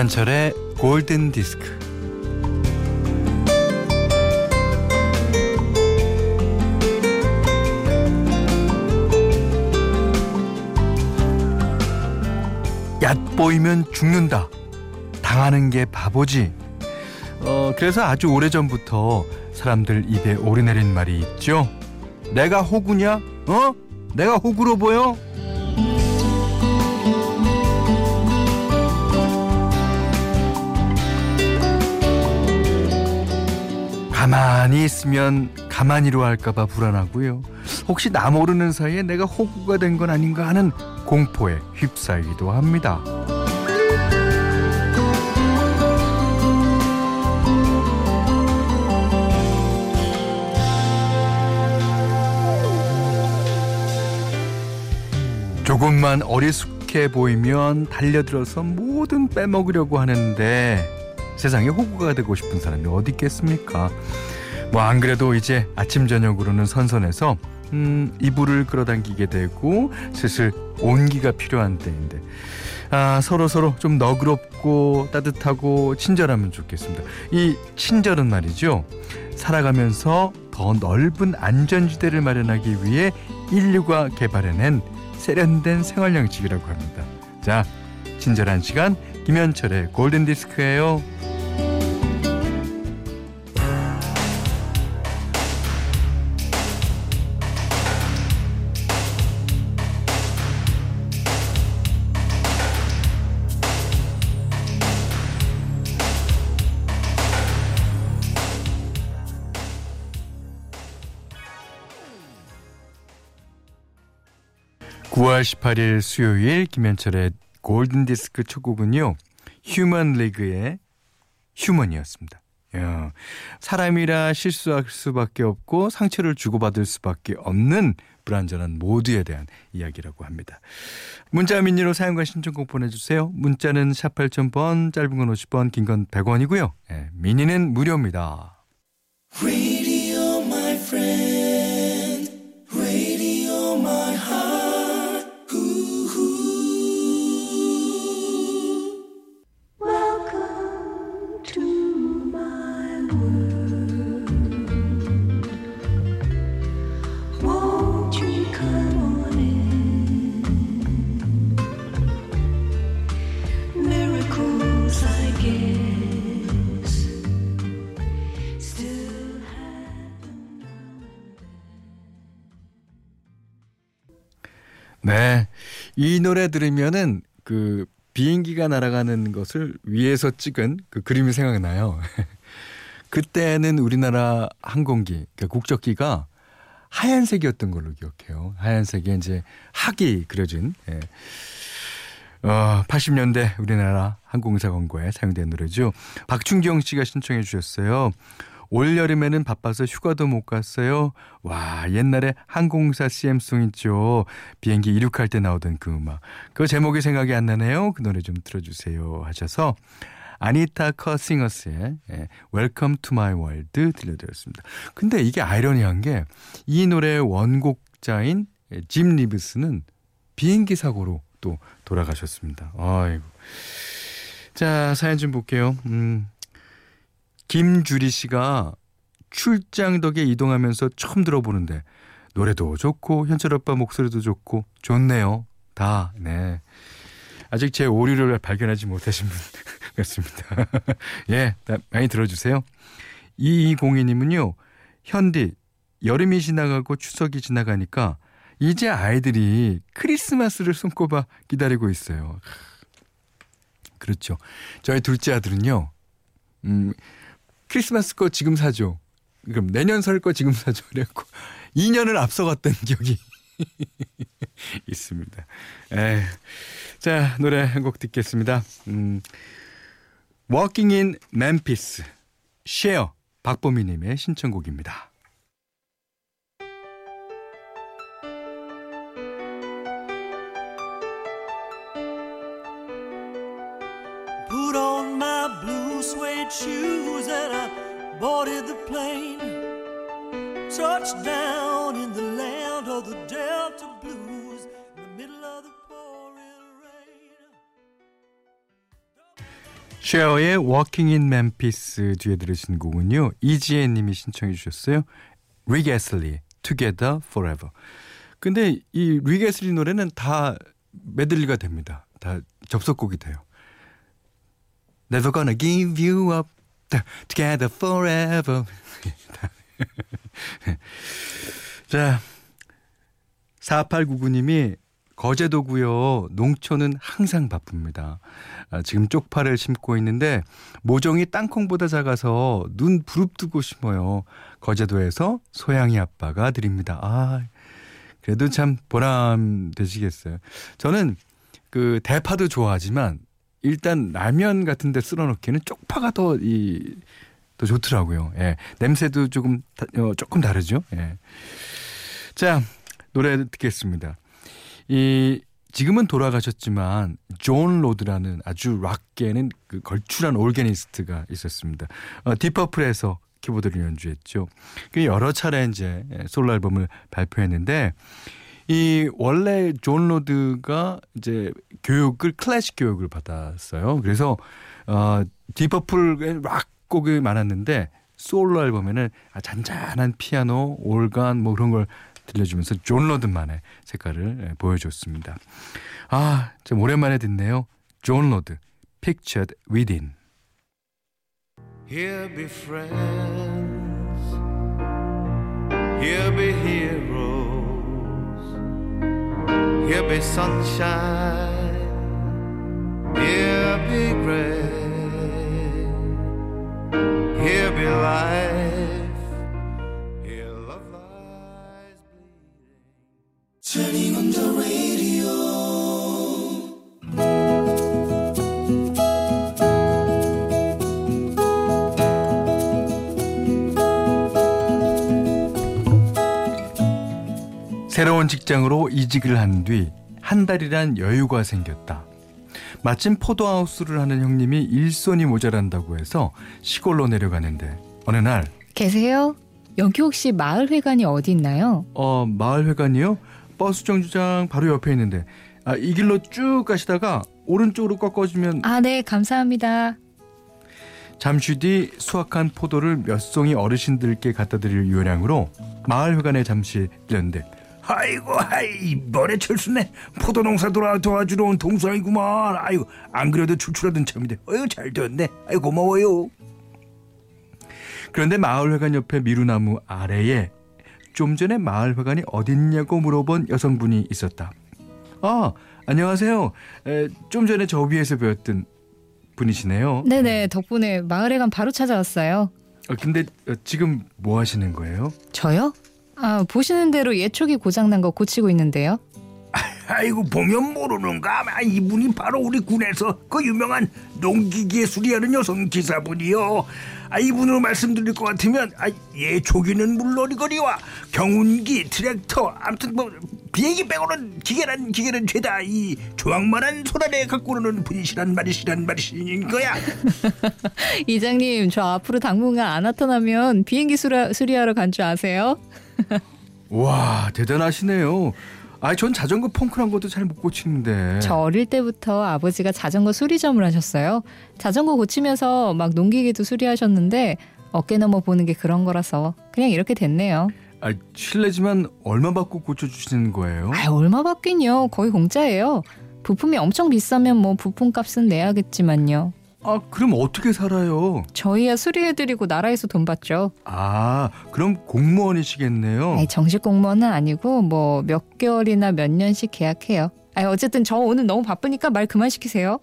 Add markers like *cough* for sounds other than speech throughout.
김현철의 골든 디스크. 얕보이면 죽는다. 당하는 게 바보지. 어, 그래서 아주 오래전부터 사람들 입에 오르내린 말이 있죠. 내가 호구냐? 어? 내가 호구로 보여? 가만히 있으면 가만히로 할까봐 불안하고요. 혹시 나 모르는 사이에 내가 호구가 된 건 아닌가 하는 공포에 휩싸이기도 합니다. 조금만 어리숙해 보이면 달려들어서 뭐든 빼먹으려고 하는데 세상에 호구가 되고 싶은 사람이 어디 있겠습니까? 뭐 안 그래도 이제 아침 저녁으로는 선선해서 음, 이불을 끌어당기게 되고 슬슬 온기가 필요한 때인데 아, 서로 서로 좀 너그럽고 따뜻하고 친절하면 좋겠습니다. 이 친절은 말이죠. 살아가면서 더 넓은 안전지대를 마련하기 위해 인류가 개발해낸 세련된 생활 양식이라고 합니다. 자, 친절한 시간 김현철의 골든 디스크예요. 9월 18일 수요일 김현철의 골든 디스크 첫 곡은요. 휴먼 리그의 휴먼이었습니다. 야, 사람이라 실수할 수밖에 없고 상처를 주고받을 수밖에 없는 불안전한 모두에 대한 이야기라고 합니다. 문자 미니로 사용과 신청곡 보내주세요. 문자는 샵 8000번, 짧은 건 50번, 긴건 100원이고요. 예, 미니는 무료입니다. 이 노래 들으면은 그 비행기가 날아가는 것을 위에서 찍은 그 그림이 생각나요. *laughs* 그때는 우리나라 항공기, 그러니까 국적기가 하얀색이었던 걸로 기억해요. 하얀색에 이제 학이 그려진, 예. 어, 80년대 우리나라 항공사 광고에 사용된 노래죠. 박충경 씨가 신청해 주셨어요. 올 여름에는 바빠서 휴가도 못 갔어요. 와, 옛날에 항공사 CM송 있죠. 비행기 이륙할 때 나오던 그 음악. 그 제목이 생각이 안 나네요. 그 노래 좀 틀어주세요. 하셔서 아니타 커싱어스의 예, Welcome to My World 들려드렸습니다. 근데 이게 아이러니한 게 이 노래의 원곡자인 짐 리브스는 비행기 사고로 또 돌아가셨습니다. 아이고. 자, 사연 좀 볼게요. 음, 김주리 씨가 출장 덕에 이동하면서 처음 들어보는데 노래도 좋고 현철 오빠 목소리도 좋고 좋네요. 다 네. 아직 제 오류를 발견하지 못하신 분 *laughs* 같습니다. *laughs* 예, 많이 들어주세요. 2202님은요. 현디 여름이 지나가고 추석이 지나가니까 이제 아이들이 크리스마스를 손꼽아 기다리고 있어요. 그렇죠. 저희 둘째 아들은요. 음, 크리스마스 거 지금 사줘. 그럼 내년 설 거 지금 사줘. *laughs* 그래갖고 2년을 앞서갔던 기억이 *laughs* 있습니다. 에이. 자, 노래 한 곡 듣겠습니다. 음, Walking in Memphis, 쉐어 박보미님의 신청곡입니다. Shoes and I boarded the plane. Touched down in the land of the Delta Blues in the middle of the pouring rain. 쉐어의 Walking in Memphis 뒤에 들으신 곡은요. 이지혜 님이 신청해 주셨어요. 리게슬리 Together Forever. 근데 이 리게슬리 노래는 다 메들리가 됩니다. 다 접속곡이 돼요. Never gonna give you up together forever. *laughs* 자, 4899님이 거제도고요. 농촌은 항상 바쁩니다. 아, 지금 쪽파를 심고 있는데 모종이 땅콩보다 작아서 눈 부릅뜨고 심어요. 거제도에서 소양이 아빠가 드립니다. 아, 그래도 참 보람 되시겠어요. 저는 그 대파도 좋아하지만 일단 라면 같은 데 쓸어 넣기는 쪽파가 더 이 더 좋더라고요. 예. 냄새도 조금 어, 조금 다르죠. 예. 자, 노래 듣겠습니다. 이 지금은 돌아가셨지만 존 로드라는 아주 락계는 그 걸출한 organist가 있었습니다. 어, 딥 퍼플에서 키보드를 연주했죠. 그 여러 차례 이제 솔로 앨범을 발표했는데 이 원래 존 로드가 이제 교육을 클래식 교육을 받았어요. 그래서 어 딥 퍼플의 락 곡이 많았는데 솔로 앨범에는 아, 잔잔한 피아노, 오르간 뭐 그런 걸 들려주면서 존 로드만의 색깔을 예, 보여줬습니다. 아, 좀 오랜만에 듣네요. 존 로드, Pictured Within. Here be friends, here be heroes, here be sunshine, 새로운 직장으로 이직을 한 뒤 한 달이란 여유가 생겼다. 마침 포도하우스를 하는 형님이 일손이 모자란다고 해서 시골로 내려가는데 어느 날 계세요? 여기 혹시 마을회관이 어디 있나요? 어 마을회관이요? 버스 정류장 바로 옆에 있는데 아, 이 길로 쭉 가시다가 오른쪽으로 꺾어주면 아, 네, 감사합니다. 잠시 뒤 수확한 포도를 몇 송이 어르신들께 갖다 드릴 요량으로 마을회관에 잠시 들렸는데 아이고 아이 이번에 철수네 포도 농사 돌아 도와주러 온 동생이구만 아이고 안 그래도 출출하던 참인데 어유 잘 되었네 아이고 고마워요 그런데 마을회관 옆에 미루나무 아래에 좀 전에 마을회관이 어딨냐고 물어본 여성분이 있었다. 아, 안녕하세요. 에, 좀 전에 저 위에서 배웠던 분이시네요. 네네, 덕분에 마을회관 바로 찾아왔어요. 아, 근데 어, 지금 뭐 하시는 거예요? 저요? 아, 보시는 대로 예초기 고장난 거 고치고 있는데요. 아이고 보면 모르는가? 아, 이분이 바로 우리 군에서 그 유명한 농기계 수리하는 여성 기사분이요. 아 이분으로 말씀드릴 것 같으면 아, 예 조기는 물론이거리와 경운기 트랙터 아무튼 뭐 비행기 빼고는 기계란 기계는 죄다. 이 조항만한 손안에 갖고 오는 분이시란 말이시란 말이신 거야. *laughs* 이장님 저 앞으로 당분간 안 나타나면 비행기 수리, 수리하러 간 줄 아세요? *laughs* 와 대단하시네요 아, 전 자전거 펑크난 것도 잘 못 고치는데. 저 어릴 때부터 아버지가 자전거 수리점을 하셨어요. 자전거 고치면서 막 농기계도 수리하셨는데 어깨 넘어 보는 게 그런 거라서 그냥 이렇게 됐네요. 아, 실례지만 얼마 받고 고쳐주시는 거예요? 아, 얼마 받긴요. 거의 공짜예요. 부품이 엄청 비싸면 뭐 부품 값은 내야겠지만요. 아, 그럼 어떻게 살아요? 저희야 수리해드리고 나라에서 돈 받죠. 아, 그럼 공무원이시겠네요? 아니, 정식 공무원은 아니고 뭐 몇 개월이나 몇 년씩 계약해요. 아니, 어쨌든 저 오늘 너무 바쁘니까 말 그만 시키세요.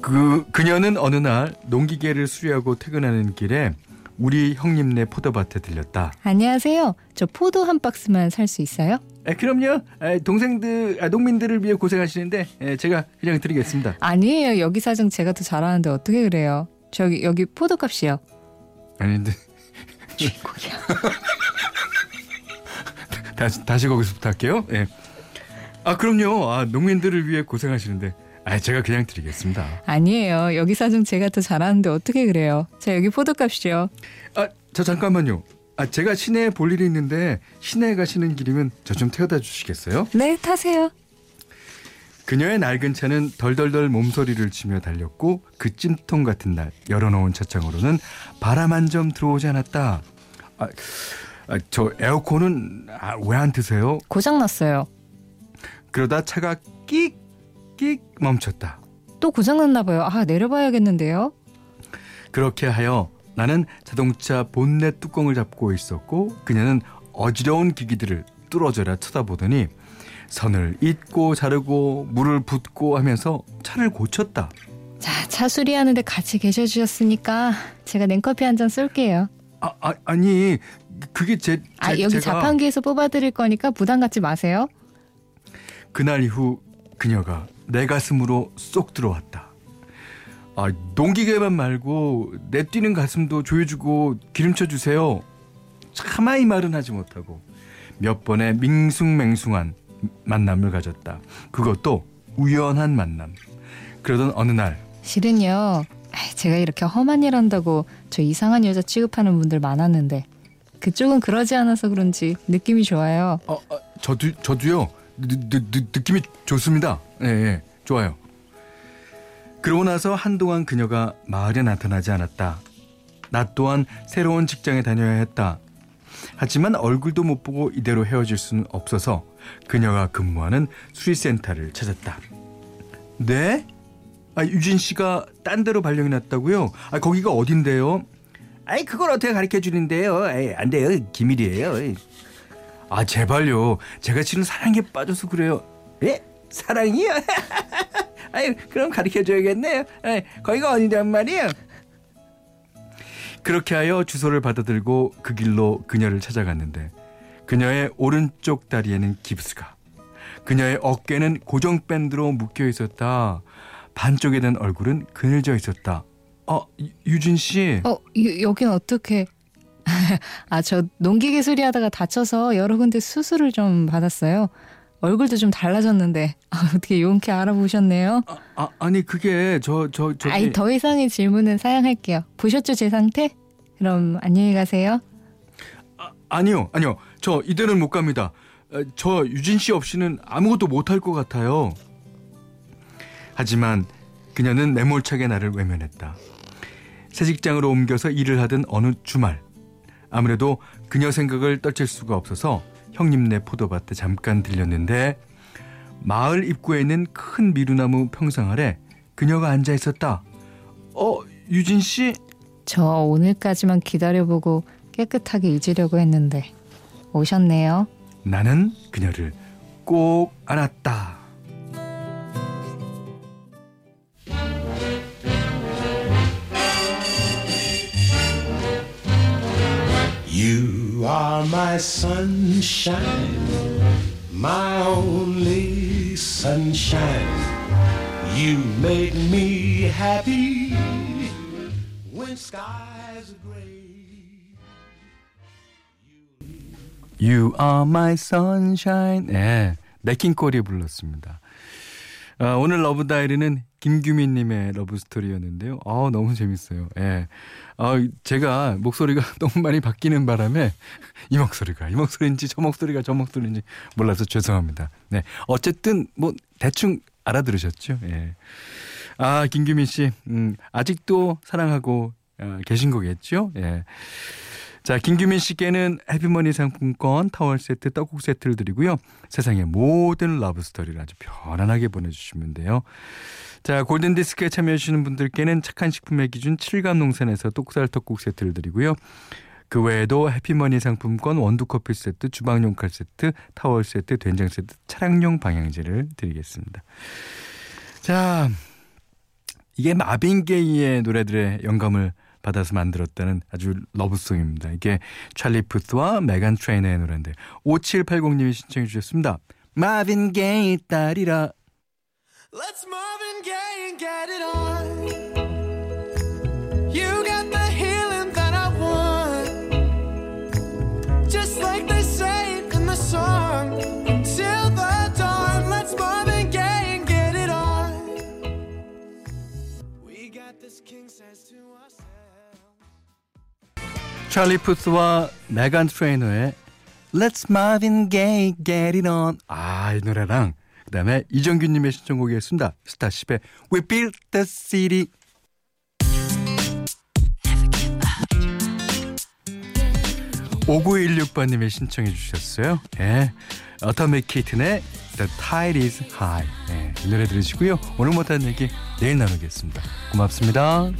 그 그녀는 어느 날 농기계를 수리하고 퇴근하는 길에 우리 형님네 포도밭에 들렸다. 안녕하세요. 저 포도 한 박스만 살 수 있어요? 에, 그럼요. 에, 동생들, 아, 농민들을 위해 고생하시는데 에, 제가 그냥 드리겠습니다. 아니에요. 여기 사정 제가 더 잘하는데 어떻게 그래요? 저기 여기 포도값이요. 아닌데. 주인공이야. *laughs* 다시 다시 거기서부터 할게요. 예. 아 그럼요. 아 농민들을 위해 고생하시는데 아 제가 그냥 드리겠습니다. 아니에요. 여기 사정 제가 더 잘하는데 어떻게 그래요? 자 여기 포도값이요. 아 저 잠깐만요. 아, 제가 시내에 볼 일이 있는데 시내에 가시는 길이면 저 좀 태워다 주시겠어요? 네, 타세요. 그녀의 낡은 차는 덜덜덜 몸소리를 치며 달렸고 그 찜통 같은 날 열어놓은 차창으로는 바람 한 점 들어오지 않았다. 아, 아, 저 에어컨은 아, 왜안 트세요? 고장 났어요. 그러다 차가 끽끽 멈췄다. 또 고장 났나 봐요. 아, 내려봐야겠는데요. 그렇게 하여 나는 자동차 본넷 뚜껑을 잡고 있었고 그녀는 어지러운 기기들을 뚫어져라 쳐다보더니 선을 잇고 자르고 물을 붓고 하면서 차를 고쳤다. 자, 차 수리하는데 같이 계셔 주셨으니까 제가 냉커피 한 잔 쏠게요. 아, 아 아니 그게 제, 제 아, 여기 제가 자판기에서 뽑아 드릴 거니까 부담 갖지 마세요. 그날 이후 그녀가 내 가슴으로 쏙 들어왔다. 아, 농기계만 말고 내 뛰는 가슴도 조여주고 기름쳐 주세요. 차마 이 말은 하지 못하고 몇 번의 밍숭맹숭한 만남을 가졌다. 그것도 우연한 만남. 그러던 어느 날 실은요. 제가 이렇게 험한 일 한다고 저 이상한 여자 취급하는 분들 많았는데 그쪽은 그러지 않아서 그런지 느낌이 좋아요. 어, 어, 저도 저도요. 느, 느, 느, 느낌이 좋습니다. 예, 예, 좋아요. 그러고 나서 한동안 그녀가 마을에 나타나지 않았다. 나 또한 새로운 직장에 다녀야 했다. 하지만 얼굴도 못 보고 이대로 헤어질 수는 없어서 그녀가 근무하는 수리센터를 찾았다. 네? 아, 유진 씨가 딴 데로 발령이 났다고요? 아, 거기가 어딘데요? 아이, 그걸 어떻게 가르쳐 주는데요? 에이, 안 돼요. 기밀이에요. 에이. 아, 제발요. 제가 지금 사랑에 빠져서 그래요. 예? 사랑이요? *laughs* 아유, 그럼 가르쳐 줘야겠네요. 에이, 거기가 어디란 말이에요? 그렇게 하여 주소를 받아들고 그 길로 그녀를 찾아갔는데 그녀의 오른쪽 다리에는 깁스가 그녀의 어깨는 고정 밴드로 묶여 있었다. 반쪽에 된 얼굴은 그늘져 있었다. 어, 유- 유진 씨. 어, 여, 여긴 어떻게? *laughs* 아, 저 농기계 수리하다가 다쳐서 여러 군데 수술을 좀 받았어요. 얼굴도 좀 달라졌는데 아, 어떻게 용케 알아보셨네요. 아, 아, 아니 그게 저 저 저기 아이 더 이상의 질문은 사양할게요. 보셨죠 제 상태? 그럼 안녕히 가세요. 아니요, 아니요. 저 이대로는 못 갑니다. 어, 저 유진 씨 없이는 아무것도 못할 것 같아요. 하지만 그녀는 매몰차게 나를 외면했다. 새 직장으로 옮겨서 일을 하던 어느 주말. 아무래도 그녀 생각을 떨칠 수가 없어서 형님네 포도밭에 잠깐 들렸는데 마을 입구에 있는 큰 미루나무 평상 아래 그녀가 앉아 있었다. 어, 유진 씨? 저 오늘까지만 기다려보고 깨끗하게 잊으려고 했는데 오셨네요. 나는 그녀를 꼭 안았다. You are my sunshine, my only sunshine. You make me happy when skies are gray. You are my sunshine. 네, 네킹콜이 불렀습니다. 아, 오늘 러브 다이어리는 김규민님의 러브 스토리였는데요. 아, 너무 재밌어요. 예. 아, 제가 목소리가 *laughs* 너무 많이 바뀌는 바람에 이 목소리가 이 목소리인지 저 목소리가 저 목소리인지 몰라서 죄송합니다. 네, 어쨌든 뭐 대충 알아들으셨죠? 예. 아, 김규민 씨, 음, 아직도 사랑하고 어, 계신 거겠죠? 예. 자, 김규민 씨께는 해피머니 상품권 타월 세트, 떡국 세트를 드리고요. 세상의 모든 러브 스토리를 아주 편안하게 보내주시면 돼요. 자, 골든디스크에 참여해주시는 분들께는 착한 식품의 기준 칠갑농산에서 똑살 떡국 세트를 드리고요. 그 외에도 해피머니 상품권 원두커피 세트, 주방용 칼 세트, 타월 세트, 된장 세트, 차량용 방향제를 드리겠습니다. 자, 이게 마빈 게이의 노래들의 영감을 받아서 만들었다는 아주 러브송입니다. 이게 찰리 푸스와 메간 트레이너의 노래인데 5780님이 신청해 주셨습니다. 마빈 게이 딸이라 Let's Marvin Gaye and get it on. You got the healing that I want. Just like they say in the song. Until the dawn, let's Marvin Gaye and get it on. We got this king says to ourselves. 찰리 푸스와 메간 트레이너의 Let's Marvin Gaye Get It On 아 이 노래랑 그 다음에 이정규님의 신청곡이었습니다 스타쉽의 We Built the City 5916번님의 신청해 주셨어요. 예. 어터메 키튼의 The Tide is High. 예, 이 노래 들으시고요. 오늘 못한 얘기 내일 나누겠습니다. 고맙습니다.